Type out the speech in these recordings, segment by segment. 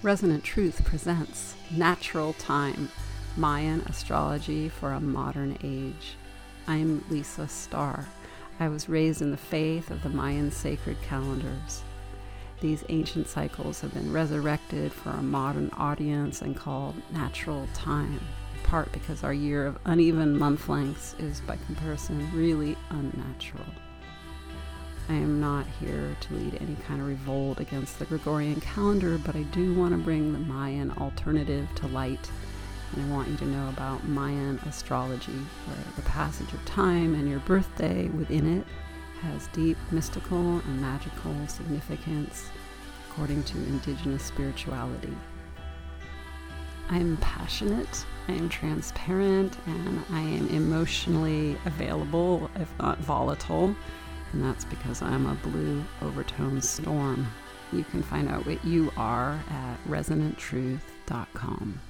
Resonant Truth presents Natural Time Mayan Astrology for a Modern Age. I'm Lisa Starr. I was raised in the faith of the Mayan sacred calendars. These ancient cycles have been resurrected for a modern audience and called natural time, in part because our year of uneven month lengths is, by comparison, really unnatural. I am not here to lead any kind of revolt against the Gregorian calendar, but I do want to bring the Mayan alternative to light. And I want you to know about Mayan astrology, where the passage of time and your birthday within it has deep mystical and magical significance according to indigenous spirituality. I am passionate, I am transparent, and I am emotionally available, if not volatile and that's because I'm a blue overtone storm. You can find out what you are at resonanttruth.com.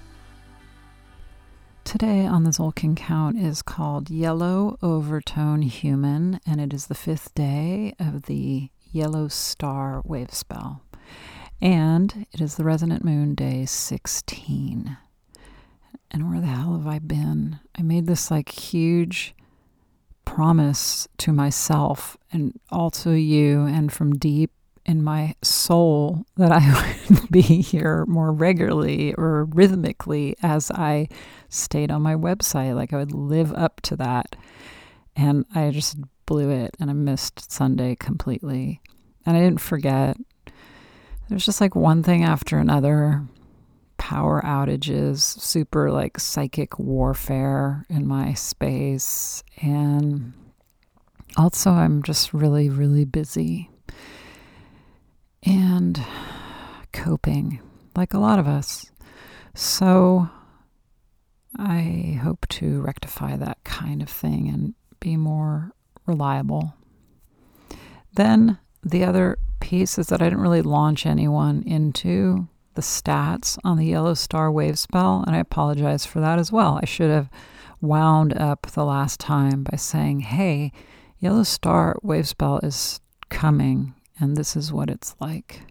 Today on the Tzolkin Count is called Yellow Overtone Human, and it is the fifth day of the Yellow Star Wave Spell. And it is the Resonant Moon Day 16. And where the hell have I been? I made this like huge promise to myself and also you and from deep in my soul that I would be here more regularly or rhythmically as I stayed on my website. Like I would live up to that. And I just blew it and I missed Sunday completely. And I didn't forget. There's just like one thing after another power outages, super like psychic warfare in my space. And also, I'm just really, really busy and coping like a lot of us. So, I hope to rectify that kind of thing and be more reliable. Then, the other piece is that I didn't really launch anyone into the stats on the yellow star wave spell, and I apologize for that as well. I should have wound up the last time by saying, hey, yellow star wave spell is coming, and this is what it's like.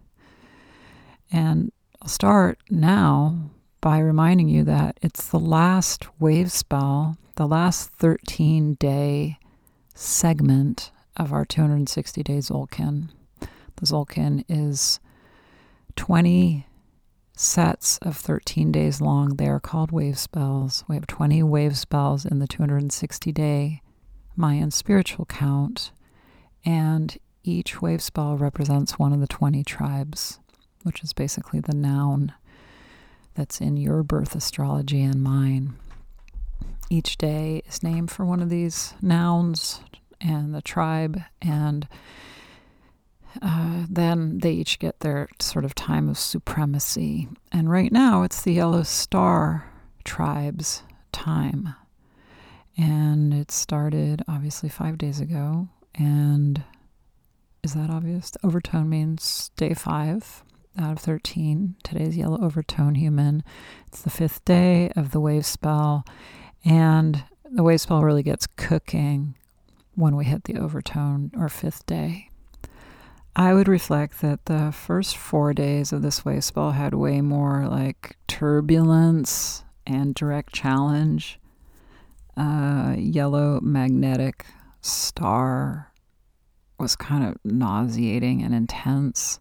And I'll start now by reminding you that it's the last wave spell, the last 13 day segment of our 260 day Tzolkin. The Tzolkin is 20 sets of 13 days long. They are called wave spells. We have 20 wave spells in the 260 day Mayan spiritual count, and each wave spell represents one of the 20 tribes, which is basically the noun that's in your birth astrology and mine. Each day is named for one of these nouns and the tribe, and uh, then they each get their sort of time of supremacy. And right now it's the Yellow Star tribe's time. And it started obviously five days ago. And is that obvious? Overtone means day five out of 13. Today's yellow overtone human. It's the fifth day of the wave spell. And the wave spell really gets cooking when we hit the overtone or fifth day. I would reflect that the first four days of this wave spell had way more like turbulence and direct challenge. Uh, yellow magnetic star was kind of nauseating and intense.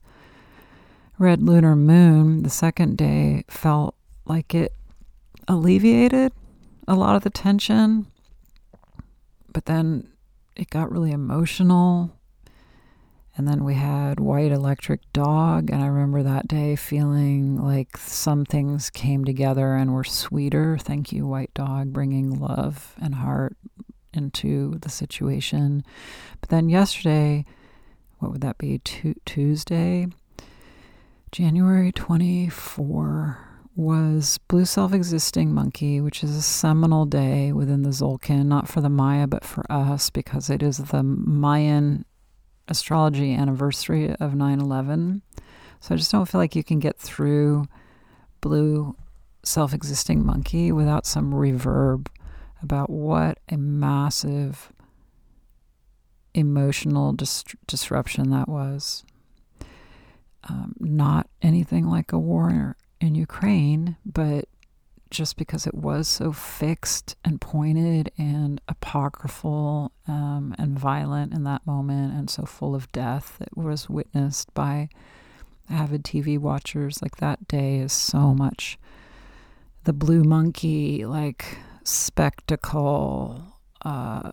Red lunar moon, the second day, felt like it alleviated a lot of the tension, but then it got really emotional and then we had White Electric Dog. And I remember that day feeling like some things came together and were sweeter. Thank you, White Dog, bringing love and heart into the situation. But then yesterday, what would that be? Tuesday, January 24 was Blue Self Existing Monkey, which is a seminal day within the Tzolkin, not for the Maya, but for us, because it is the Mayan astrology anniversary of 9 11. So I just don't feel like you can get through Blue Self Existing Monkey without some reverb about what a massive emotional dis- disruption that was. Um, not anything like a war in Ukraine, but just because it was so fixed and pointed and apocryphal um, and violent in that moment and so full of death that was witnessed by avid TV watchers, like that day is so much the blue monkey, like spectacle. Uh,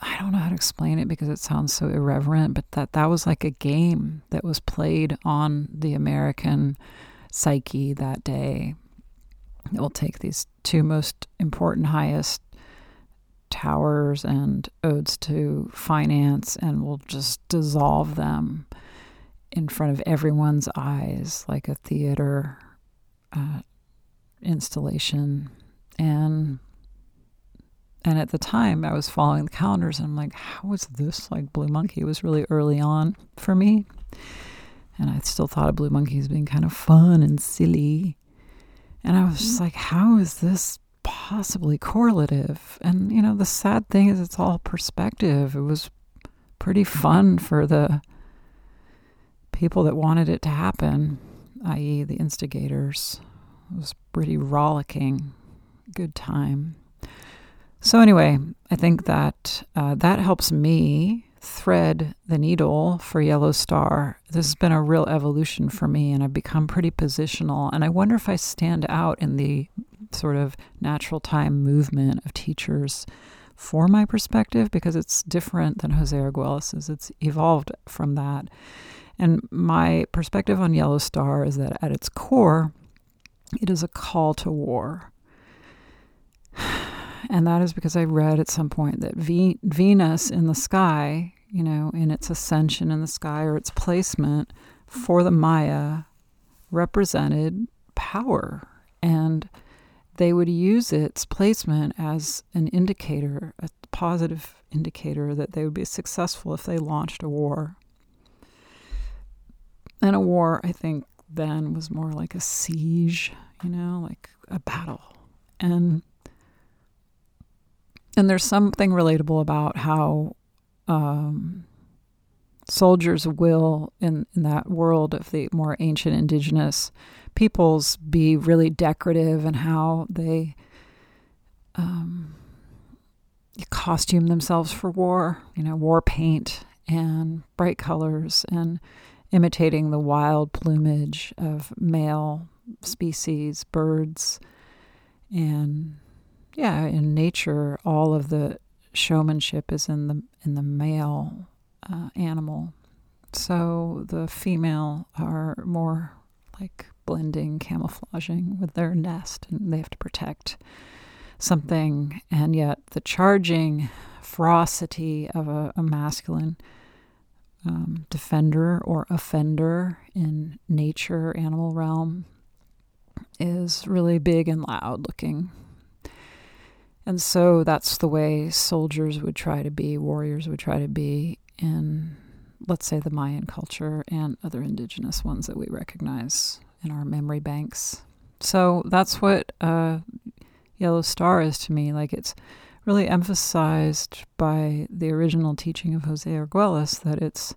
I don't know how to explain it because it sounds so irreverent, but that that was like a game that was played on the American psyche that day. It will take these two most important, highest towers and odes to finance and will just dissolve them in front of everyone's eyes like a theater uh, installation and and at the time I was following the calendars and I'm like, how is this like Blue Monkey? It was really early on for me. And I still thought of Blue Monkey as being kind of fun and silly. And I was just like, how is this possibly correlative? And you know, the sad thing is it's all perspective. It was pretty fun for the people that wanted it to happen, i.e., the instigators. It was pretty rollicking, good time. So anyway, I think that uh, that helps me thread the needle for Yellow Star. This has been a real evolution for me, and I've become pretty positional. And I wonder if I stand out in the sort of natural time movement of teachers for my perspective because it's different than Jose Arguelles's. It's evolved from that. And my perspective on Yellow Star is that at its core, it is a call to war. And that is because I read at some point that v- Venus in the sky, you know, in its ascension in the sky or its placement for the Maya represented power. And they would use its placement as an indicator, a positive indicator that they would be successful if they launched a war. And a war, I think, then was more like a siege, you know, like a battle. And and there's something relatable about how um, soldiers will, in, in that world of the more ancient indigenous peoples, be really decorative and how they um, costume themselves for war, you know, war paint and bright colors and imitating the wild plumage of male species, birds, and yeah, in nature, all of the showmanship is in the in the male uh, animal. So the female are more like blending, camouflaging with their nest, and they have to protect something. And yet, the charging ferocity of a, a masculine um, defender or offender in nature, animal realm, is really big and loud looking. And so that's the way soldiers would try to be, warriors would try to be in, let's say, the Mayan culture and other indigenous ones that we recognize in our memory banks. So that's what uh, Yellow Star is to me. Like it's really emphasized by the original teaching of Jose Arguelles that it's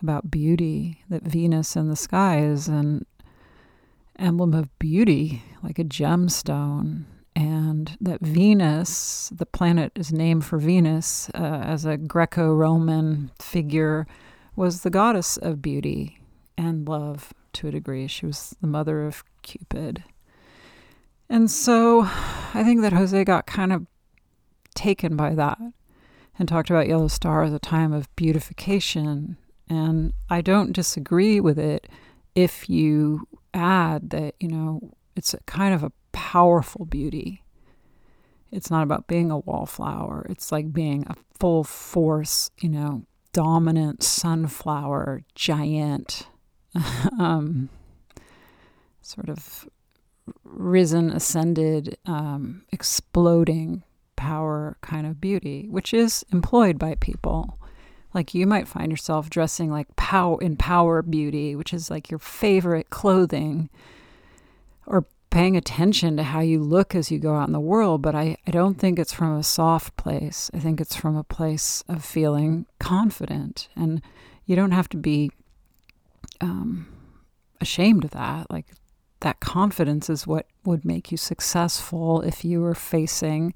about beauty, that Venus in the sky is an emblem of beauty, like a gemstone, and that Venus, the planet is named for Venus uh, as a Greco Roman figure, was the goddess of beauty and love to a degree. She was the mother of Cupid. And so I think that Jose got kind of taken by that and talked about Yellow Star as a time of beautification. And I don't disagree with it if you add that, you know, it's a kind of a powerful beauty. It's not about being a wallflower. It's like being a full force, you know, dominant sunflower giant, um, sort of risen, ascended, um, exploding power kind of beauty, which is employed by people. Like you might find yourself dressing like power in power beauty, which is like your favorite clothing, or paying attention to how you look as you go out in the world, but I, I don't think it's from a soft place. I think it's from a place of feeling confident. And you don't have to be um, ashamed of that. Like, that confidence is what would make you successful if you were facing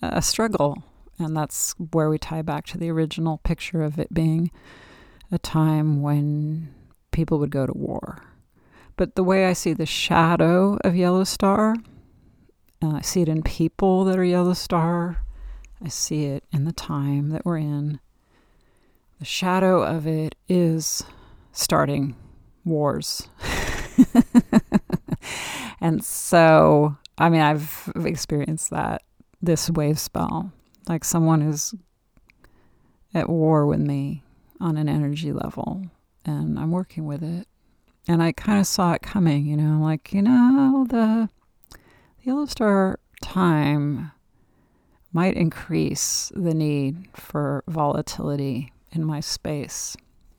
a struggle. And that's where we tie back to the original picture of it being a time when people would go to war. But the way I see the shadow of Yellow Star, uh, I see it in people that are Yellow Star, I see it in the time that we're in. The shadow of it is starting wars. and so, I mean, I've experienced that this wave spell. Like someone is at war with me on an energy level, and I'm working with it. And I kind of saw it coming, you know, like, you know, the, the Yellow Star time might increase the need for volatility in my space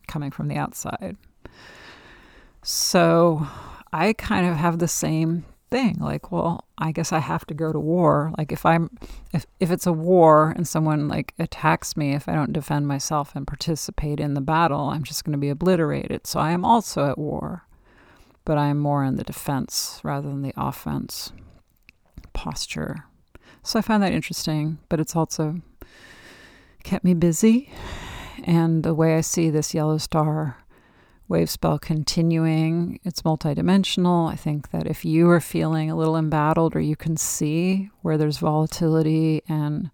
coming from the outside. So I kind of have the same thing. Like, well, I guess I have to go to war. Like if I'm if if it's a war and someone like attacks me, if I don't defend myself and participate in the battle, I'm just going to be obliterated. So I am also at war. But I am more in the defense rather than the offense posture. So I find that interesting, but it's also kept me busy. And the way I see this yellow star wave spell continuing. It's multidimensional. I think that if you are feeling a little embattled or you can see where there's volatility and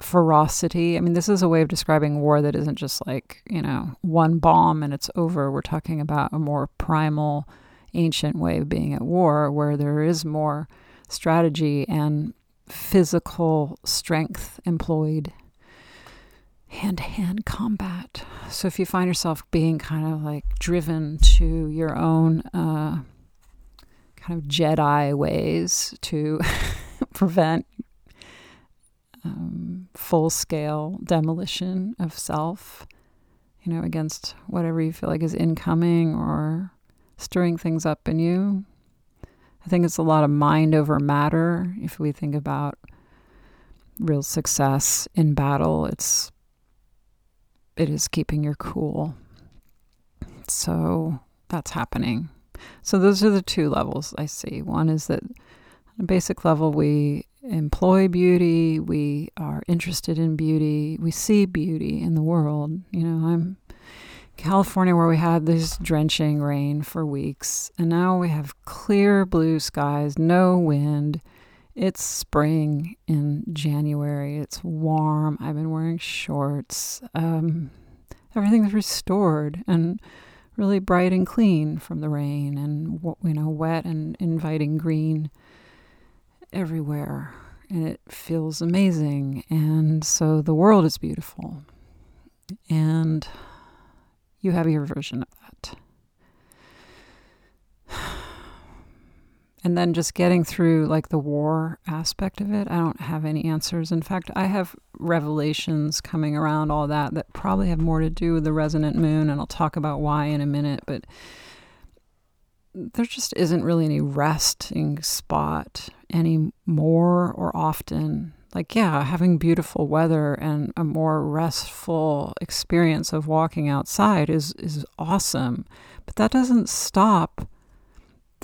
ferocity, I mean, this is a way of describing war that isn't just like, you know, one bomb and it's over. We're talking about a more primal, ancient way of being at war where there is more strategy and physical strength employed hand to hand combat. So if you find yourself being kind of like driven to your own uh, kind of Jedi ways to prevent um, full scale demolition of self, you know, against whatever you feel like is incoming or stirring things up in you. I think it's a lot of mind over matter. If we think about real success in battle, it's it is keeping your cool. So that's happening. So those are the two levels I see. One is that on a basic level we employ beauty, we are interested in beauty, we see beauty in the world. You know, I'm California where we had this drenching rain for weeks, and now we have clear blue skies, no wind. It's spring in January. It's warm. I've been wearing shorts. Um, everything's restored and really bright and clean from the rain, and you know, wet and inviting green everywhere, and it feels amazing. And so the world is beautiful, and you have your version of that. and then just getting through like the war aspect of it i don't have any answers. In fact i have revelations coming around all that that probably have more to do with the resonant moon and i'll talk about why in a minute but there just isn't really any resting spot any more or often. Like yeah having beautiful weather and a more restful experience of walking outside is is awesome but that doesn't stop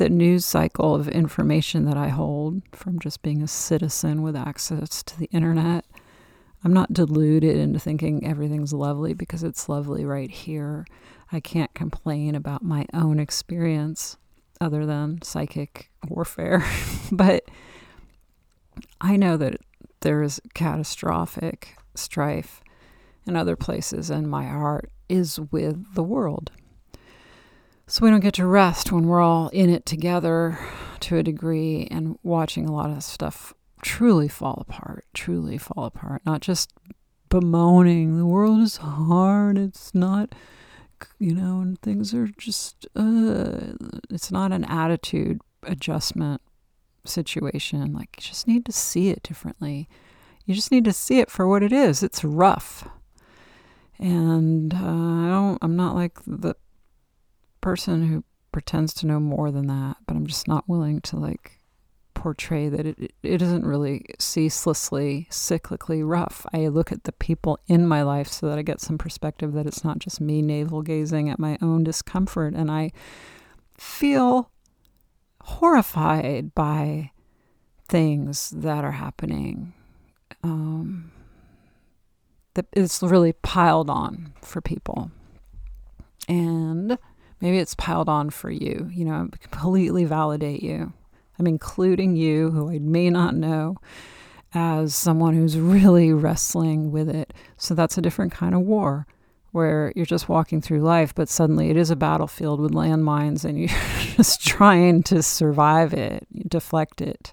the news cycle of information that I hold from just being a citizen with access to the internet. I'm not deluded into thinking everything's lovely because it's lovely right here. I can't complain about my own experience other than psychic warfare. but I know that there is catastrophic strife in other places, and my heart is with the world. So we don't get to rest when we're all in it together to a degree and watching a lot of stuff truly fall apart, truly fall apart. Not just bemoaning the world is hard, it's not, you know, and things are just, uh, it's not an attitude adjustment situation. Like, you just need to see it differently. You just need to see it for what it is. It's rough. And uh, I don't, I'm not like the person who pretends to know more than that, but I'm just not willing to like portray that it it isn't really ceaselessly cyclically rough. I look at the people in my life so that I get some perspective that it's not just me navel gazing at my own discomfort and I feel horrified by things that are happening. Um, that it's really piled on for people. And maybe it's piled on for you, you know, completely validate you. I'm including you, who I may not know, as someone who's really wrestling with it. So that's a different kind of war where you're just walking through life, but suddenly it is a battlefield with landmines and you're just trying to survive it, deflect it,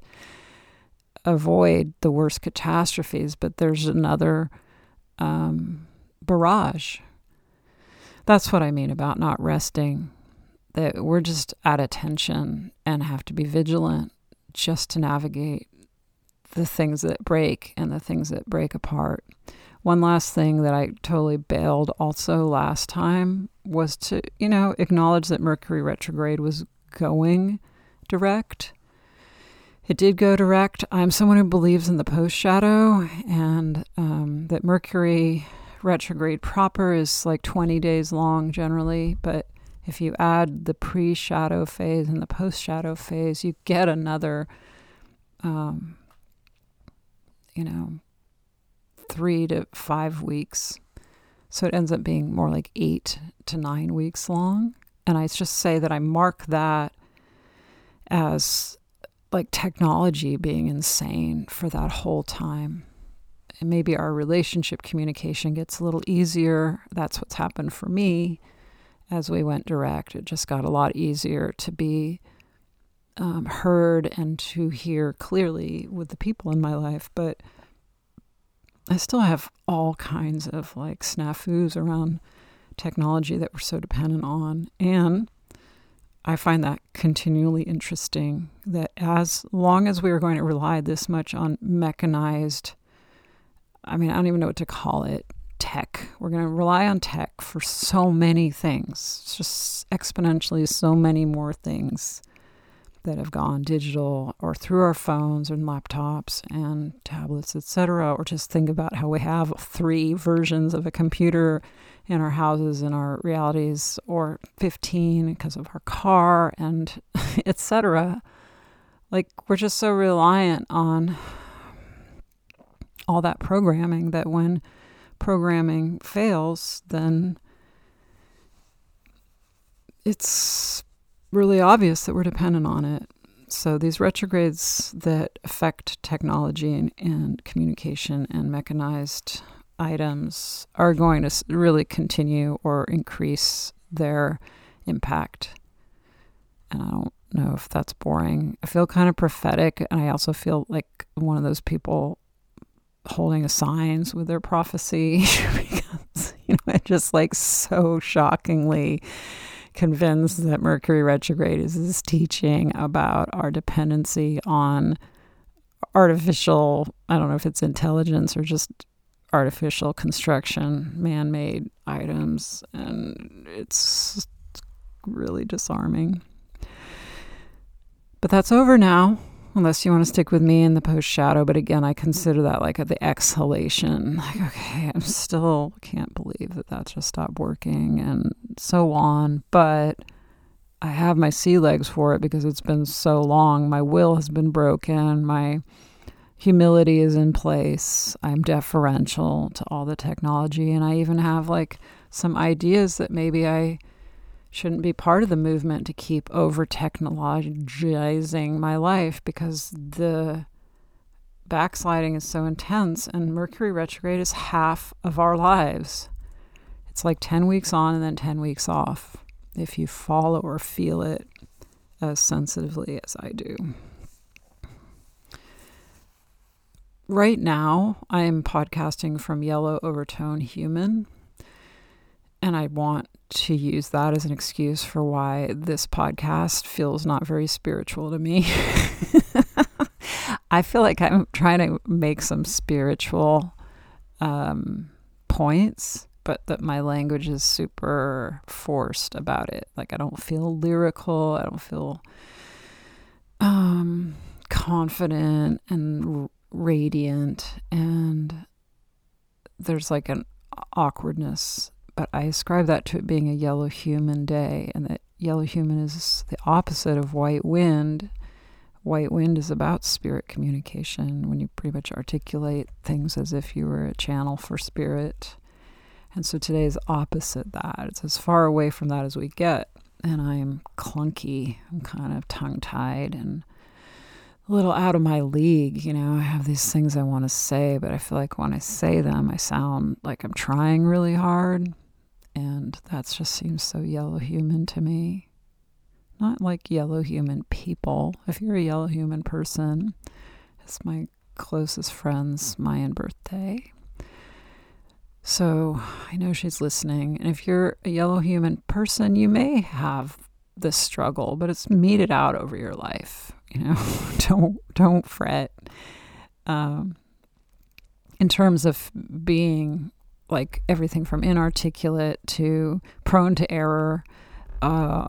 avoid the worst catastrophes. But there's another um, barrage. That's what I mean about not resting, that we're just at attention and have to be vigilant just to navigate the things that break and the things that break apart. One last thing that I totally bailed also last time was to, you know, acknowledge that Mercury retrograde was going direct. It did go direct. I'm someone who believes in the post shadow and um, that Mercury retrograde proper is like 20 days long generally, but if you add the pre shadow phase and the post shadow phase, you get another, um, you know, three to five weeks. So it ends up being more like eight to nine weeks long. And I just say that I mark that as like technology being insane for that whole time. And maybe our relationship communication gets a little easier. That's what's happened for me as we went direct. It just got a lot easier to be um, heard and to hear clearly with the people in my life. But I still have all kinds of like snafus around technology that we're so dependent on. And I find that continually interesting that as long as we are going to rely this much on mechanized, I mean, I don't even know what to call it, tech. We're going to rely on tech for so many things, it's just exponentially so many more things that have gone digital or through our phones and laptops and tablets, etc. Or just think about how we have three versions of a computer in our houses and our realities, or 15 because of our car and etc. Like we're just so reliant on all that programming that when programming fails, then it's really obvious that we're dependent on it. So these retrogrades that affect technology and, and communication and mechanized items are going to really continue or increase their impact. And I don't know if that's boring. I feel kind of prophetic, and I also feel like one of those people holding signs with their prophecy because you know it just like so shockingly convinced that Mercury retrograde is this teaching about our dependency on artificial, I don't know if it's intelligence or just artificial construction, man made items. And it's really disarming. But that's over now unless you want to stick with me in the post shadow. But again, I consider that like the exhalation. Like, okay, I'm still can't believe that that just stopped working and so on. But I have my sea legs for it because it's been so long. My will has been broken. My humility is in place. I'm deferential to all the technology. And I even have like some ideas that maybe I shouldn't be part of the movement to keep over technologizing my life because the backsliding is so intense and Mercury retrograde is half of our lives. It's like 10 weeks on and then 10 weeks off if you follow or feel it as sensitively as I do. Right now, I am podcasting from Yellow Overtone Human, and I want to use that as an excuse for why this podcast feels not very spiritual to me. I feel like I'm trying to make some spiritual um, points, but that my language is super forced about it. Like I don't feel lyrical. I don't feel um, confident and radiant, and there's like an awkwardness but I ascribe that to it being a yellow human day and that yellow human is the opposite of white wind. White wind is about spirit communication when you pretty much articulate things as if you were a channel for spirit. And so today is opposite that. It's as far away from that as we get. And I am clunky. I'm kind of tongue tied and a little out of my league. You know, I have these things I want to say, but I feel like when I say them, I sound like I'm trying really hard. And that just seems so yellow human to me. Not like yellow human people. If you're a yellow human person, it's my closest friend's Mayan birthday. So I know she's listening. And if you're a yellow human person, you may have this struggle, but it's meted out over your life. You know, don't don't fret. Um, in terms of being like everything from inarticulate to prone to error, uh,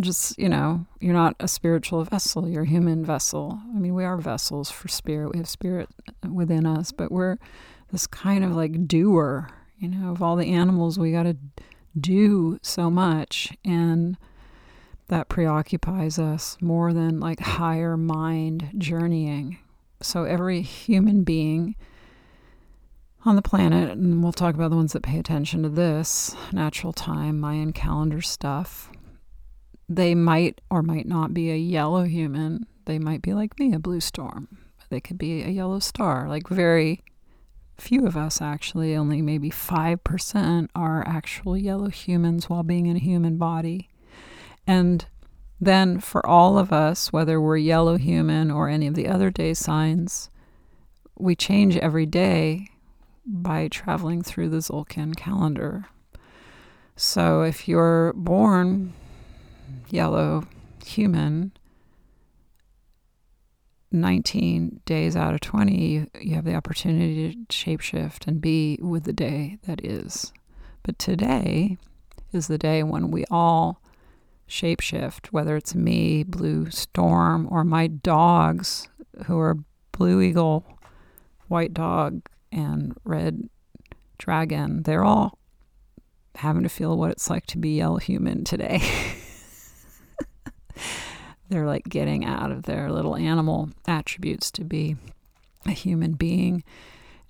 just you know, you're not a spiritual vessel; you're a human vessel. I mean, we are vessels for spirit. We have spirit within us, but we're this kind of like doer. You know, of all the animals, we got to do so much, and that preoccupies us more than like higher mind journeying. So every human being on the planet, and we'll talk about the ones that pay attention to this natural time, Mayan calendar stuff, they might or might not be a yellow human. They might be like me, a blue storm. They could be a yellow star. Like very few of us, actually, only maybe 5% are actual yellow humans while being in a human body. And then for all of us, whether we're yellow human or any of the other day signs, we change every day by traveling through the Tzolk'in calendar. So if you're born yellow human, 19 days out of 20, you, you have the opportunity to shapeshift and be with the day that is. But today is the day when we all shapeshift, whether it's me, Blue Storm, or my dogs who are Blue Eagle, White Dog, and Red Dragon. They're all having to feel what it's like to be yellow human today. They're like getting out of their little animal attributes to be a human being.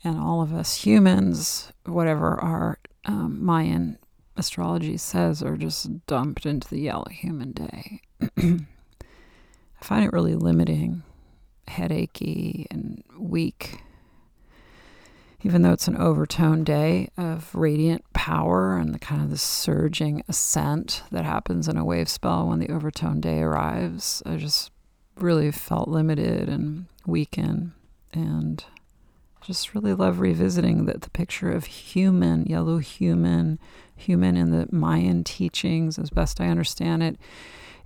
And all of us humans, whatever our um, Mayan astrology says are just dumped into the yellow human day. I find it really limiting, headachy, and weak. Even though it's an overtone day of radiant power and the kind of the surging ascent that happens in a wave spell when the overtone day arrives, I just really felt limited and weakened and just really love revisiting that the picture of human, yellow human, human in the Mayan teachings, as best I understand it,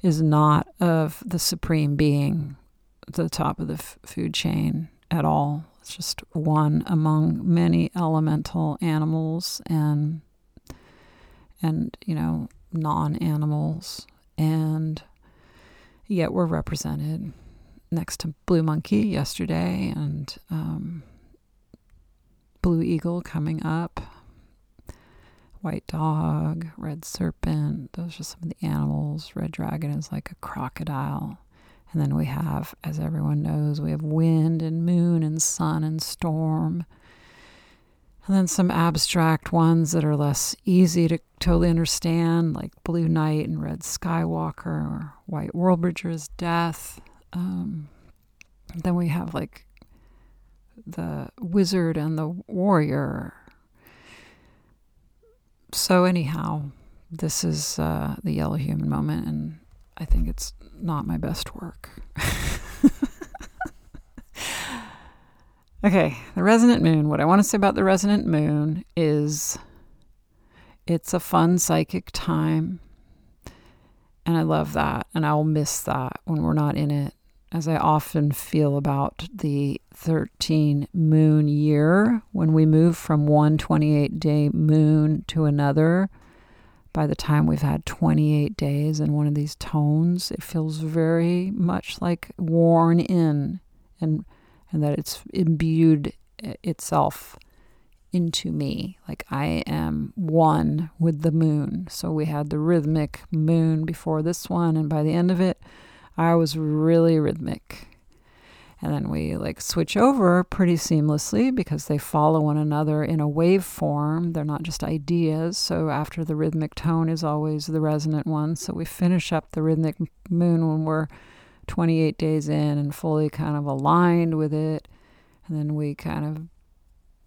is not of the supreme being the top of the f- food chain at all. It's just one among many elemental animals and and you know non-animals and yet we're represented next to blue monkey yesterday and um, blue eagle coming up white dog, red serpent. Those are some of the animals. Red dragon is like a crocodile. And then we have, as everyone knows, we have wind and moon and sun and storm. And then some abstract ones that are less easy to totally understand, like Blue Night and Red Skywalker or White Worldbridger's Death. Um, then we have like the wizard and the warrior so anyhow, this is uh, the yellow human moment, and I think it's not my best work. okay, the resonant moon. What I want to say about the resonant moon is it's a fun psychic time, and I love that, and I'll miss that when we're not in it as I often feel about the 13 moon year, when we move from one 28 day moon to another, by the time we've had 28 days in one of these tones, it feels very much like worn in and, and that it's imbued itself into me. Like I am one with the moon. So we had the rhythmic moon before this one, and by the end of it, I was really rhythmic. And then we like switch over pretty seamlessly because they follow one another in a wave form. They're not just ideas. So after the rhythmic tone is always the resonant one. So we finish up the rhythmic moon when we're 28 days in and fully kind of aligned with it. And then we kind of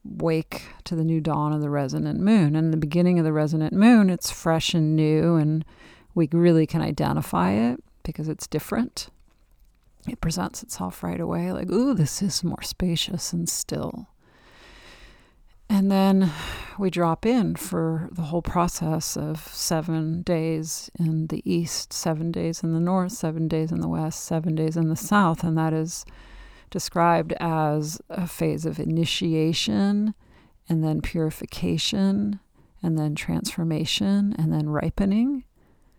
wake to the new dawn of the resonant moon. And the beginning of the resonant moon, it's fresh and new, and we really can identify it because it's different. It presents itself right away like, ooh, this is more spacious and still. And then we drop in for the whole process of seven days in the east, seven days in the north, seven days in the west, seven days in the south. And that is described as a phase of initiation and then purification and then transformation and then ripening.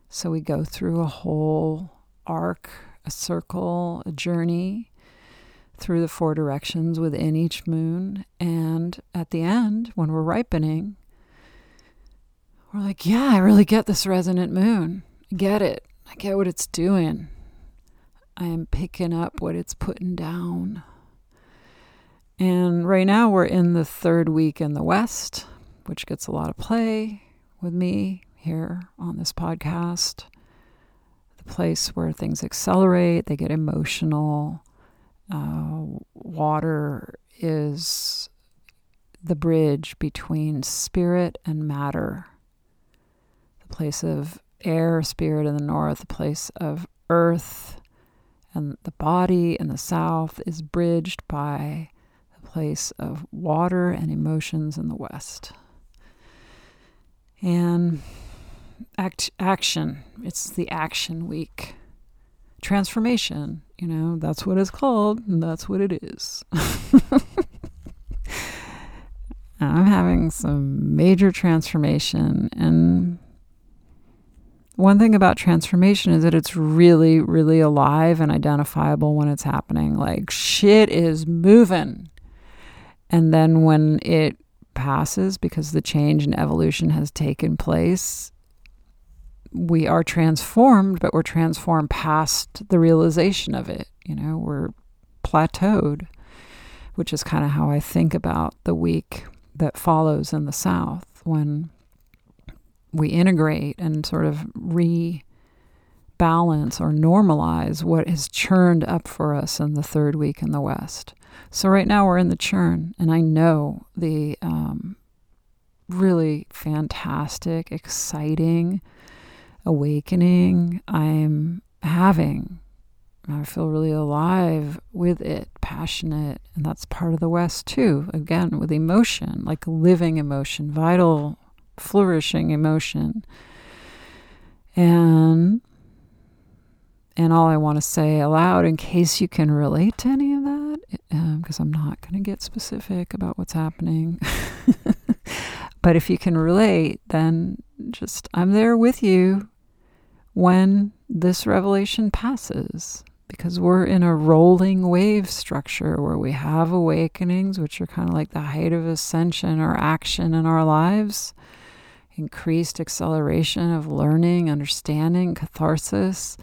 So we go through a whole arc, a circle, a journey through the four directions within each moon. And at the end, when we're ripening, we're like, yeah, I really get this resonant moon. I get it. I get what it's doing. I am picking up what it's putting down. And right now, we're in the third week in the West, which gets a lot of play with me here on this podcast. Place where things accelerate, they get emotional. Uh, water is the bridge between spirit and matter. The place of air, spirit in the north, the place of earth, and the body in the south is bridged by the place of water and emotions in the west. And act, action, it's the action week. Transformation, you know, that's what it's called, and that's what it is. I'm having some major transformation, and one thing about transformation is that it's really, really alive and identifiable when it's happening. Like shit is moving. And then when it passes, because the change and evolution has taken place, we are transformed, but we're transformed past the realization of it. You know, we're plateaued, which is kind of how I think about the week that follows in the South when we integrate and sort of rebalance or normalize what has churned up for us in the third week in the West. So right now we're in the churn, and I know the um, really fantastic, exciting awakening I'm having. I feel really alive with it, passionate, and that's part of the West too. Again, with emotion, like living emotion, vital flourishing emotion. And and all I want to say aloud, in case you can relate to any of that, because um, I'm not going to get specific about what's happening. but if you can relate, then just I'm there with you when this revelation passes because we're in a rolling wave structure where we have awakenings, which are kind of like the height of ascension or action in our lives. Increased acceleration of learning, understanding, catharsis,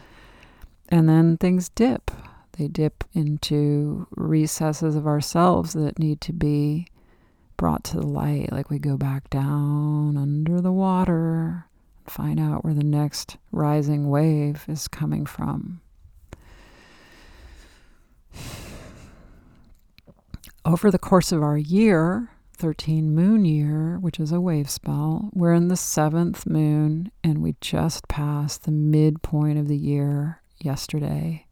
and then things dip. They dip into recesses of ourselves that need to be brought to the light, like we go back down under the water find out where the next rising wave is coming from. Over the course of our year, 13 moon year, which is a wave spell. We're in the seventh moon and we just passed the midpoint of the year yesterday.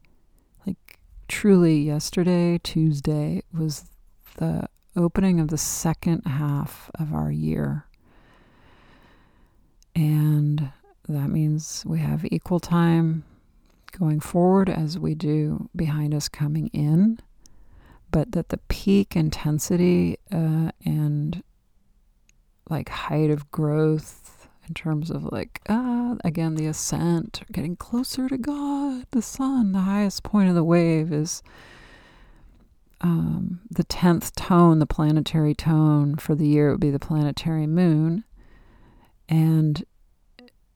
Like, truly, yesterday, Tuesday, was the opening of the second half of our year. And that means we have equal time going forward as we do behind us coming in but that the peak intensity uh, and like height of growth in terms of like uh, again the ascent getting closer to god the sun the highest point of the wave is um, the 10th tone, the planetary tone for the year, it would be the planetary moon. And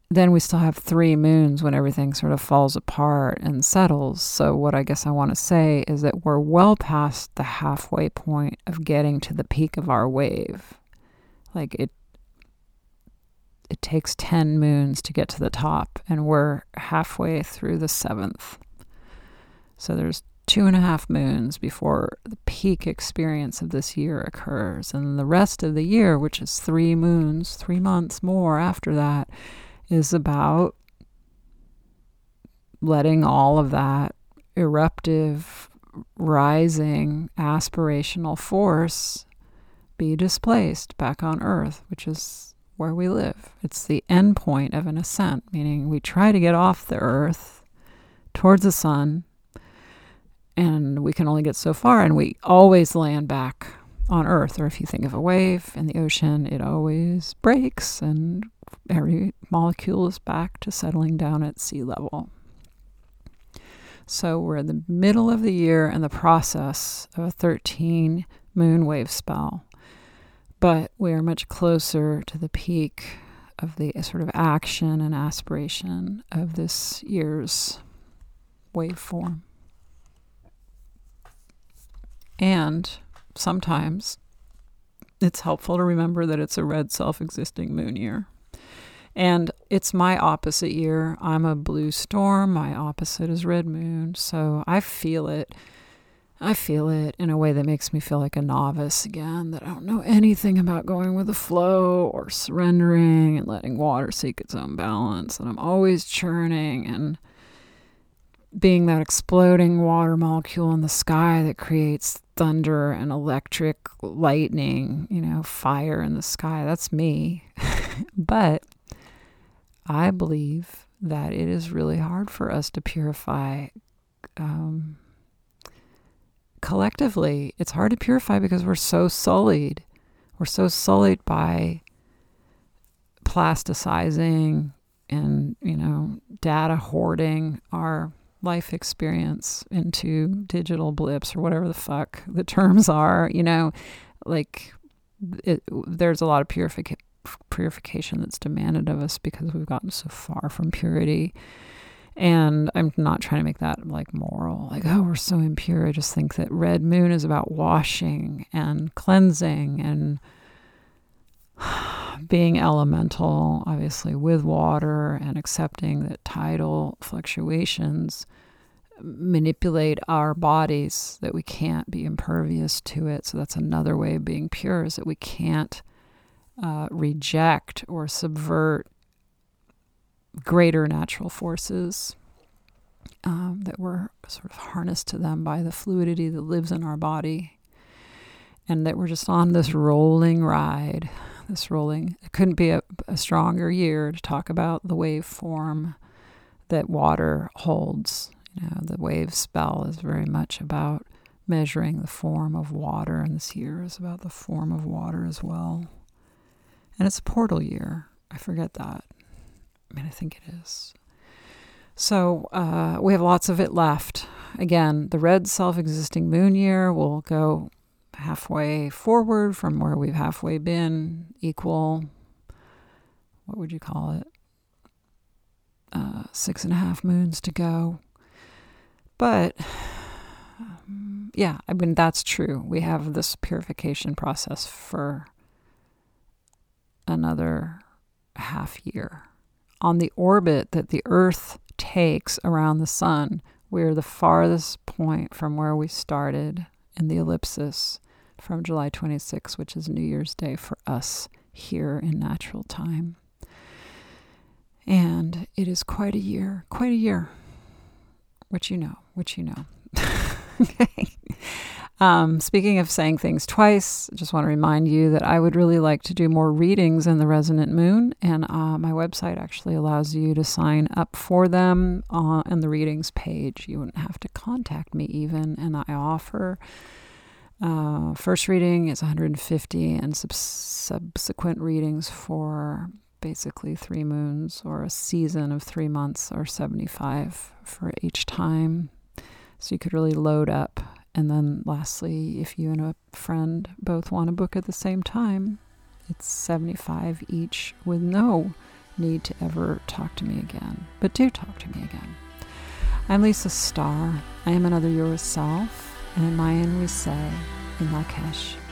then we still have three moons when everything sort of falls apart and settles. So, what I guess I want to say is that we're well past the halfway point of getting to the peak of our wave. Like it, it takes 10 moons to get to the top, and we're halfway through the seventh. So, there's two and a half moons before the peak experience of this year occurs. And the rest of the year, which is three moons, three months more after that, is about letting all of that eruptive, rising, aspirational force be displaced back on Earth, which is where we live. It's the end point of an ascent, meaning we try to get off the Earth towards the sun, and we can only get so far, and we always land back on Earth. Or if you think of a wave in the ocean, it always breaks and every molecule is back to settling down at sea level. So we're in the middle of the year and the process of a 13 moon wave spell, but we are much closer to the peak of the sort of action and aspiration of this year's waveform. And sometimes it's helpful to remember that it's a red self existing moon year. And it's my opposite year. I'm a blue storm. My opposite is red moon. So I feel it. I feel it in a way that makes me feel like a novice again, that I don't know anything about going with the flow or surrendering and letting water seek its own balance. And I'm always churning and being that exploding water molecule in the sky that creates thunder and electric lightning, you know, fire in the sky. That's me. but I believe that it is really hard for us to purify um, collectively. It's hard to purify because we're so sullied. We're so sullied by plasticizing and, you know, data hoarding our life experience into digital blips or whatever the fuck the terms are, you know, like it, there's a lot of purification purification that's demanded of us because we've gotten so far from purity. And I'm not trying to make that like moral, like, oh, we're so impure. I just think that Red Moon is about washing and cleansing and being elemental, obviously, with water and accepting that tidal fluctuations manipulate our bodies, that we can't be impervious to it. So that's another way of being pure is that we can't uh, reject or subvert greater natural forces um, that we're sort of harnessed to them by the fluidity that lives in our body. And that we're just on this rolling ride, this rolling. It couldn't be a, a stronger year to talk about the waveform that water holds. You know, the wave spell is very much about measuring the form of water, and this year is about the form of water as well. And it's a portal year. I forget that. I mean, I think it is. So uh, we have lots of it left. Again, the red self existing moon year will go halfway forward from where we've halfway been, equal, what would you call it? Uh, six and a half moons to go. But um, yeah, I mean, that's true. We have this purification process for another half year. On the orbit that the Earth takes around the sun, we're the farthest point from where we started in the ellipsis from July 26, which is New Year's Day for us here in natural time. And it is quite a year, quite a year, which you know, which you know. okay. Um, speaking of saying things twice, I just want to remind you that I would really like to do more readings in the Resonant Moon, and uh, my website actually allows you to sign up for them on the readings page. You wouldn't have to contact me even, and I offer. Uh, first reading is 150, and sub- subsequent readings for basically three moons or a season of three months are 75 for each time. So you could really load up And then lastly, if you and a friend both want a book at the same time, it's 75 each with no need to ever talk to me again. But do talk to me again. I'm Lisa Starr. I am another yourself, and in Mayan we say, in Lak'ech.